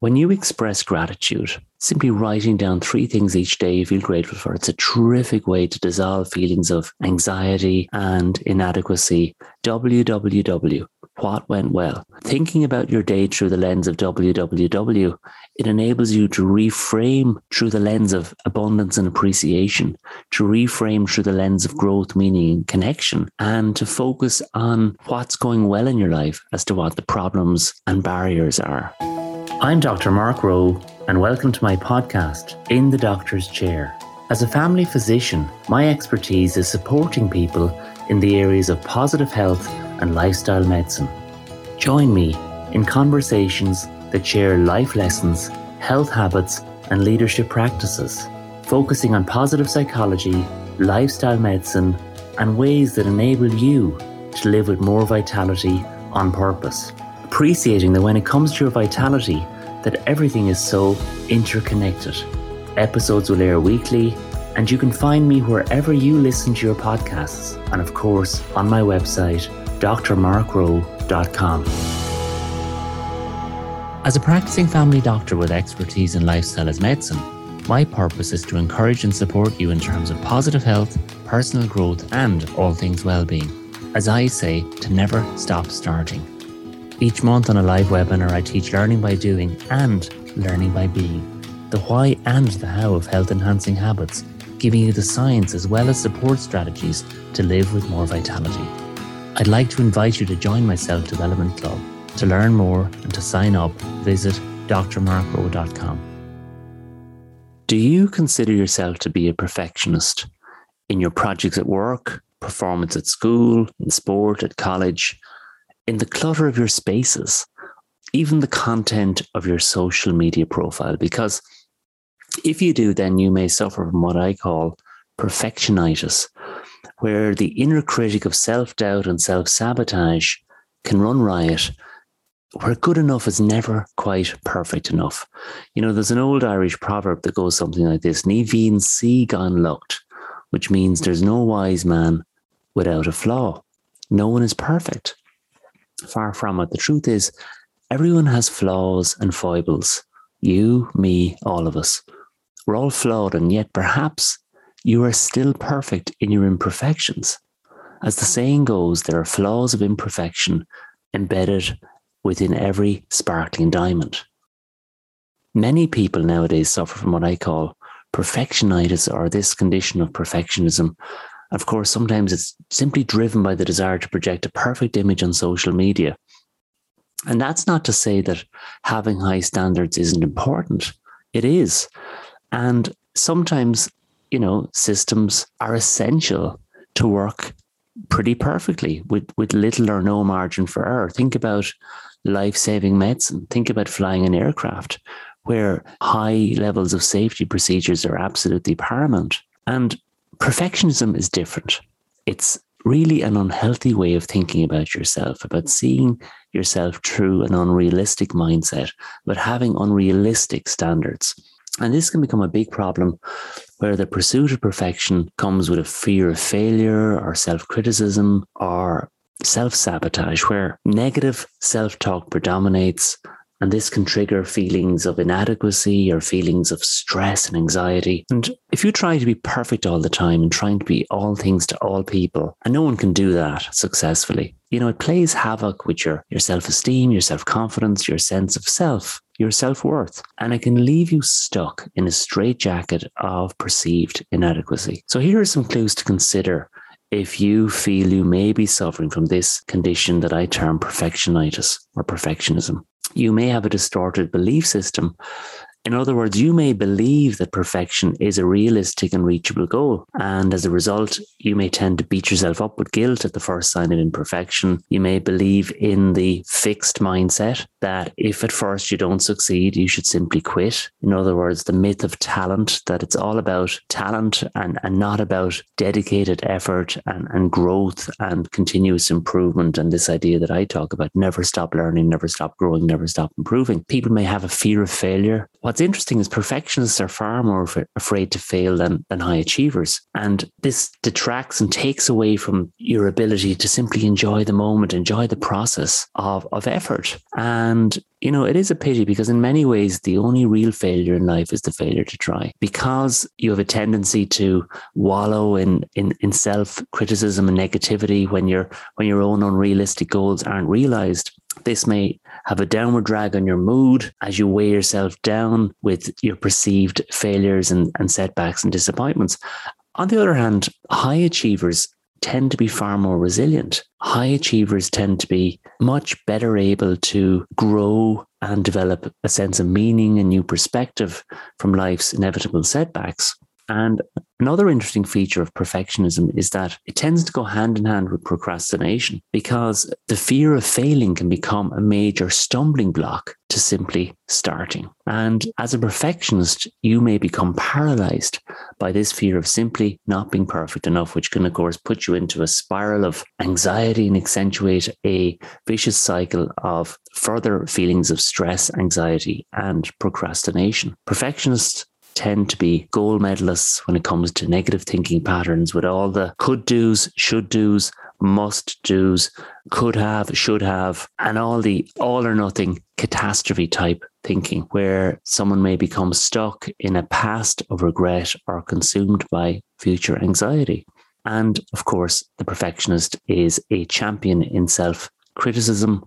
When you express gratitude, simply writing down three things each day you feel grateful for, it's a terrific way to dissolve feelings of anxiety and inadequacy. www. What went well? Thinking about your day through the lens of www, it enables you to reframe through the lens of abundance and appreciation, to reframe through the lens of growth, meaning, and connection, and to focus on what's going well in your life as to what the problems and barriers are. I'm Dr. Mark Rowe, and welcome to my podcast, In the Doctor's Chair. As a family physician, my expertise is supporting people in the areas of positive health and lifestyle medicine. Join me in conversations that share life lessons, health habits, and leadership practices, focusing on positive psychology, lifestyle medicine, and ways that enable you to live with more vitality on purpose appreciating that when it comes to your vitality, that everything is so interconnected. Episodes will air weekly, and you can find me wherever you listen to your podcasts, and of course on my website, drmarkrowe.com. As a practicing family doctor with expertise in lifestyle as medicine, my purpose is to encourage and support you in terms of positive health, personal growth, and all things well-being. As I say, to never stop starting. Each month on a live webinar, I teach learning by doing and learning by being, the why and the how of health enhancing habits, giving you the science as well as support strategies to live with more vitality. I'd like to invite you to join my Self Development Club. To learn more and to sign up, visit drmarkrowe.com. Do you consider yourself to be a perfectionist in your projects at work, performance at school, in sport, at college? In the clutter of your spaces, even the content of your social media profile. Because if you do, then you may suffer from what I call perfectionitis, where the inner critic of self doubt and self sabotage can run riot, where good enough is never quite perfect enough. You know, there's an old Irish proverb that goes something like this Ní saoi gan locht, which means there's no wise man without a flaw. No one is perfect. Far from it. The truth is, everyone has flaws and foibles. You, me, all of us. We're all flawed, and yet perhaps you are still perfect in your imperfections. As the saying goes, there are flaws of imperfection embedded within every sparkling diamond. Many people nowadays suffer from what I call perfectionitis or this condition of perfectionism of course, sometimes it's simply driven by the desire to project a perfect image on social media. And that's not to say that having high standards isn't important. It is. And sometimes, you know, systems are essential to work pretty perfectly with, with little or no margin for error. Think about life saving medicine. Think about flying an aircraft where high levels of safety procedures are absolutely paramount. And perfectionism is different. It's really an unhealthy way of thinking about yourself, about mm. seeing yourself through an unrealistic mindset, about having unrealistic standards. And this can become a big problem where the pursuit of perfection comes with a fear of failure or self criticism or self sabotage, where negative self talk predominates and this can trigger feelings of inadequacy or feelings of stress and anxiety. And if you try to be perfect all the time and trying to be all things to all people, and no one can do that successfully, you know, it plays havoc with your, your self esteem, your self confidence, your sense of self, your self worth. And it can leave you stuck in a straitjacket of perceived inadequacy. So here are some clues to consider if you feel you may be suffering from this condition that I term perfectionitis or perfectionism you may have a distorted belief system in other words, you may believe that perfection is a realistic and reachable goal. And as a result, you may tend to beat yourself up with guilt at the first sign of imperfection. You may believe in the fixed mindset that if at first you don't succeed, you should simply quit. In other words, the myth of talent, that it's all about talent and, and not about dedicated effort and, and growth and continuous improvement. And this idea that I talk about never stop learning, never stop growing, never stop improving. People may have a fear of failure what's interesting is perfectionists are far more af- afraid to fail than, than high achievers. And this detracts and takes away from your ability to simply enjoy the moment, enjoy the process of, of effort. And you know, it is a pity because in many ways, the only real failure in life is the failure to try because you have a tendency to wallow in, in, in self criticism and negativity when your, when your own unrealistic goals aren't realized. This may have a downward drag on your mood as you weigh yourself down with your perceived failures and, and setbacks and disappointments. On the other hand, high achievers tend to be far more resilient. High achievers tend to be much better able to grow and develop a sense of meaning and new perspective from life's inevitable setbacks. And another interesting feature of perfectionism is that it tends to go hand in hand with procrastination because the fear of failing can become a major stumbling block to simply starting. And as a perfectionist, you may become paralyzed by this fear of simply not being perfect enough, which can, of course, put you into a spiral of anxiety and accentuate a vicious cycle of further feelings of stress, anxiety, and procrastination. Perfectionists tend to be gold medalists when it comes to negative thinking patterns with all the could do's, should do's, must do's, could have, should have, and all the all or nothing catastrophe type thinking where someone may become stuck in a past of regret or consumed by future anxiety. And of course, the perfectionist is a champion in self criticism,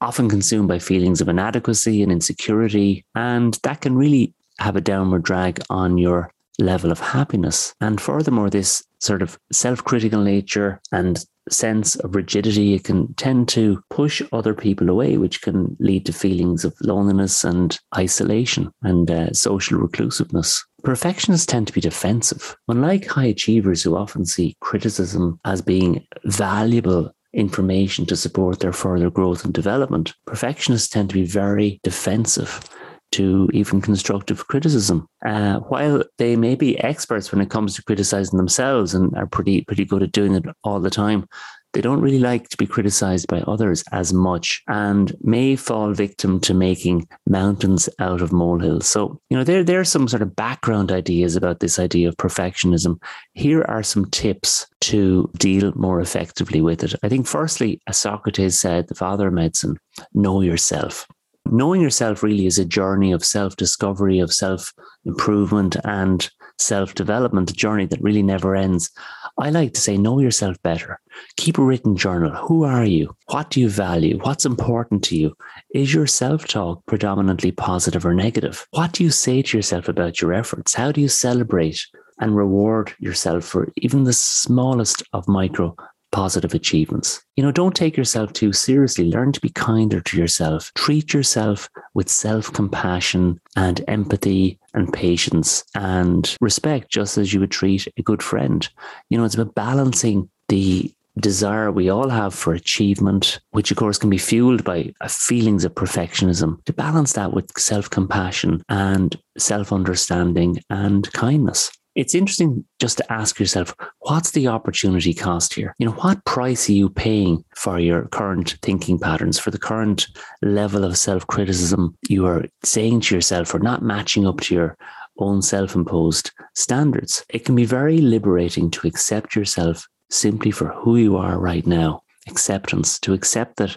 often consumed by feelings of inadequacy and insecurity. And that can really have a downward drag on your level of happiness. And furthermore, this sort of self critical nature and sense of rigidity, it can tend to push other people away, which can lead to feelings of loneliness and isolation and uh, social reclusiveness. Perfectionists tend to be defensive. Unlike high achievers who often see criticism as being valuable information to support their further growth and development, perfectionists tend to be very defensive to even constructive criticism. Uh, while they may be experts when it comes to criticizing themselves and are pretty pretty good at doing it all the time, they don't really like to be criticized by others as much and may fall victim to making mountains out of molehills. So, you know, there, there are some sort of background ideas about this idea of perfectionism. Here are some tips to deal more effectively with it. I think, firstly, as Socrates said, the father of medicine, know yourself knowing yourself really is a journey of self discovery, of self improvement and self development, a journey that really never ends. I like to say, know yourself better. Keep a written journal. Who are you? What do you value? What's important to you? Is your self talk predominantly positive or negative? What do you say to yourself about your efforts? How do you celebrate and reward yourself for even the smallest of micro positive achievements. You know, don't take yourself too seriously. Learn to be kinder to yourself. Treat yourself with self compassion and empathy and patience and respect, just as you would treat a good friend. You know, it's about balancing the desire we all have for achievement, which of course can be fueled by feelings of perfectionism, to balance that with self compassion and self understanding and kindness it's interesting just to ask yourself what's the opportunity cost here? You know what price are you paying for your current thinking patterns for the current level of self-criticism you are saying to yourself or not matching up to your own self-imposed standards? It can be very liberating to accept yourself simply for who you are right now. Acceptance to accept that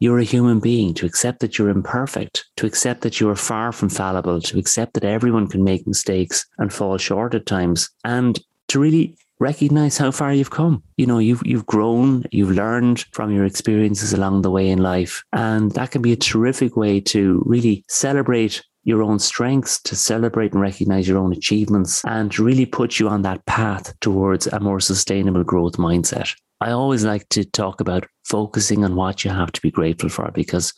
you're a human being, to accept that you're imperfect, to accept that you are far from fallible, to accept that everyone can make mistakes and fall short at times, and to really recognize how far you've come. You know, you've you've grown, you've learned from your experiences along the way in life, and that can be a terrific way to really celebrate your own strengths, to celebrate and recognize your own achievements, and really put you on that path towards a more sustainable growth mindset. I always like to talk about focusing on what you have to be grateful for because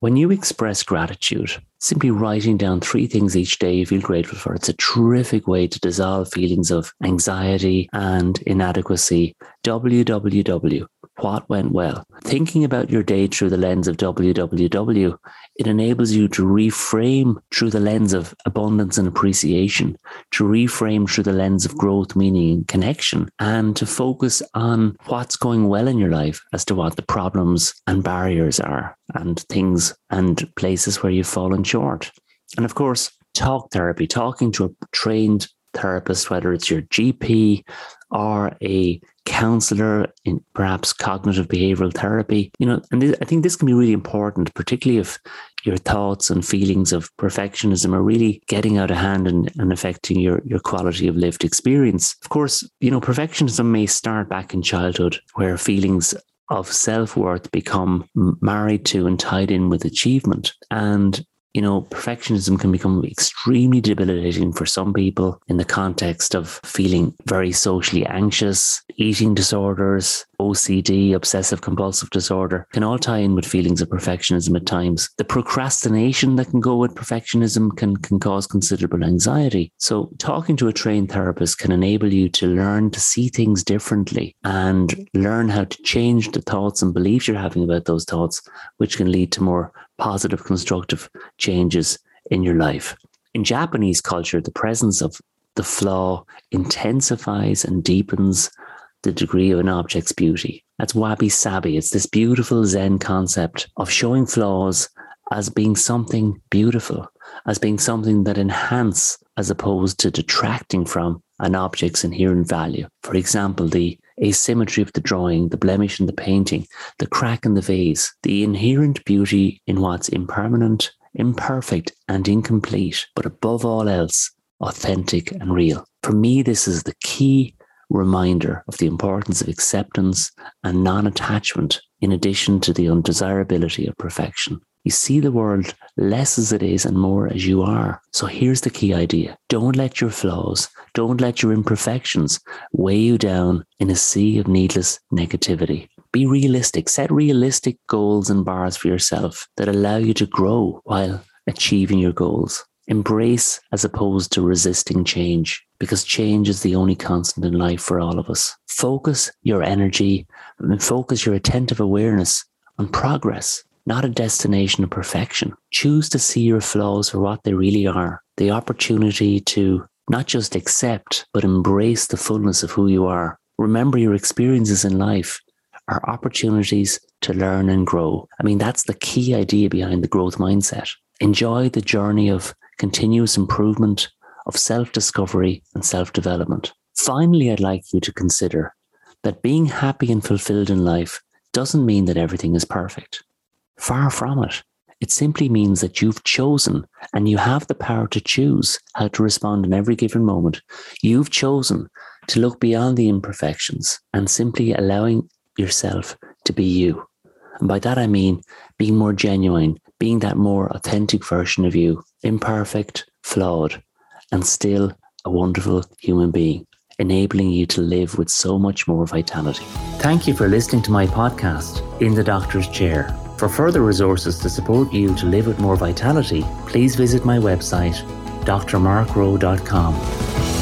when you express gratitude, simply writing down three things each day you feel grateful for, it's a terrific way to dissolve feelings of anxiety and inadequacy. www what went well. Thinking about your day through the lens of WWW, it enables you to reframe through the lens of abundance and appreciation, to reframe through the lens of growth, meaning, and connection, and to focus on what's going well in your life as to what the problems and barriers are and things and places where you've fallen short. And of course, talk therapy, talking to a trained therapist, whether it's your GP or a counselor in perhaps cognitive behavioral therapy, you know, and this, I think this can be really important, particularly if your thoughts and feelings of perfectionism are really getting out of hand and, and affecting your, your quality of lived experience. Of course, you know, perfectionism may start back in childhood where feelings of self worth become married to and tied in with achievement. And you know, perfectionism can become extremely debilitating for some people in the context of feeling very socially anxious, eating disorders, OCD, obsessive compulsive disorder, can all tie in with feelings of perfectionism at times. The procrastination that can go with perfectionism can, can cause considerable anxiety. So, talking to a trained therapist can enable you to learn to see things differently and learn how to change the thoughts and beliefs you're having about those thoughts, which can lead to more positive, constructive changes in your life. In Japanese culture, the presence of the flaw intensifies and deepens the degree of an object's beauty. That's wabi sabi. It's this beautiful Zen concept of showing flaws as being something beautiful, as being something that enhance as opposed to detracting from an object's inherent value. For example, the asymmetry of the drawing, the blemish in the painting, the crack in the vase, the inherent beauty in what's impermanent, imperfect, and incomplete, but above all else, authentic and real. For me, this is the key reminder of the importance of acceptance and non attachment, in addition to the undesirability of perfection. You see the world less as it is and more as you are. So here's the key idea don't let your flaws, don't let your imperfections weigh you down in a sea of needless negativity. Be realistic, set realistic goals and bars for yourself that allow you to grow while achieving your goals. Embrace as opposed to resisting change because change is the only constant in life for all of us. Focus your energy and focus your attentive awareness on progress, not a destination of perfection. Choose to see your flaws for what they really are the opportunity to not just accept, but embrace the fullness of who you are. Remember your experiences in life are opportunities to learn and grow. I mean, that's the key idea behind the growth mindset. Enjoy the journey of continuous improvement, of self discovery and self development. Finally, I'd like you to consider that being happy and fulfilled in life doesn't mean that everything is perfect. Far from it. It simply means that you've chosen and you have the power to choose how to respond in every given moment. You've chosen to look beyond the imperfections and simply allowing yourself to be you. And by that I mean being more genuine, being that more authentic version of you, imperfect, flawed, and still a wonderful human being, enabling you to live with so much more vitality. Thank you for listening to my podcast, In the Doctor's Chair. For further resources to support you to live with more vitality, please visit my website, drmarkrowe.com.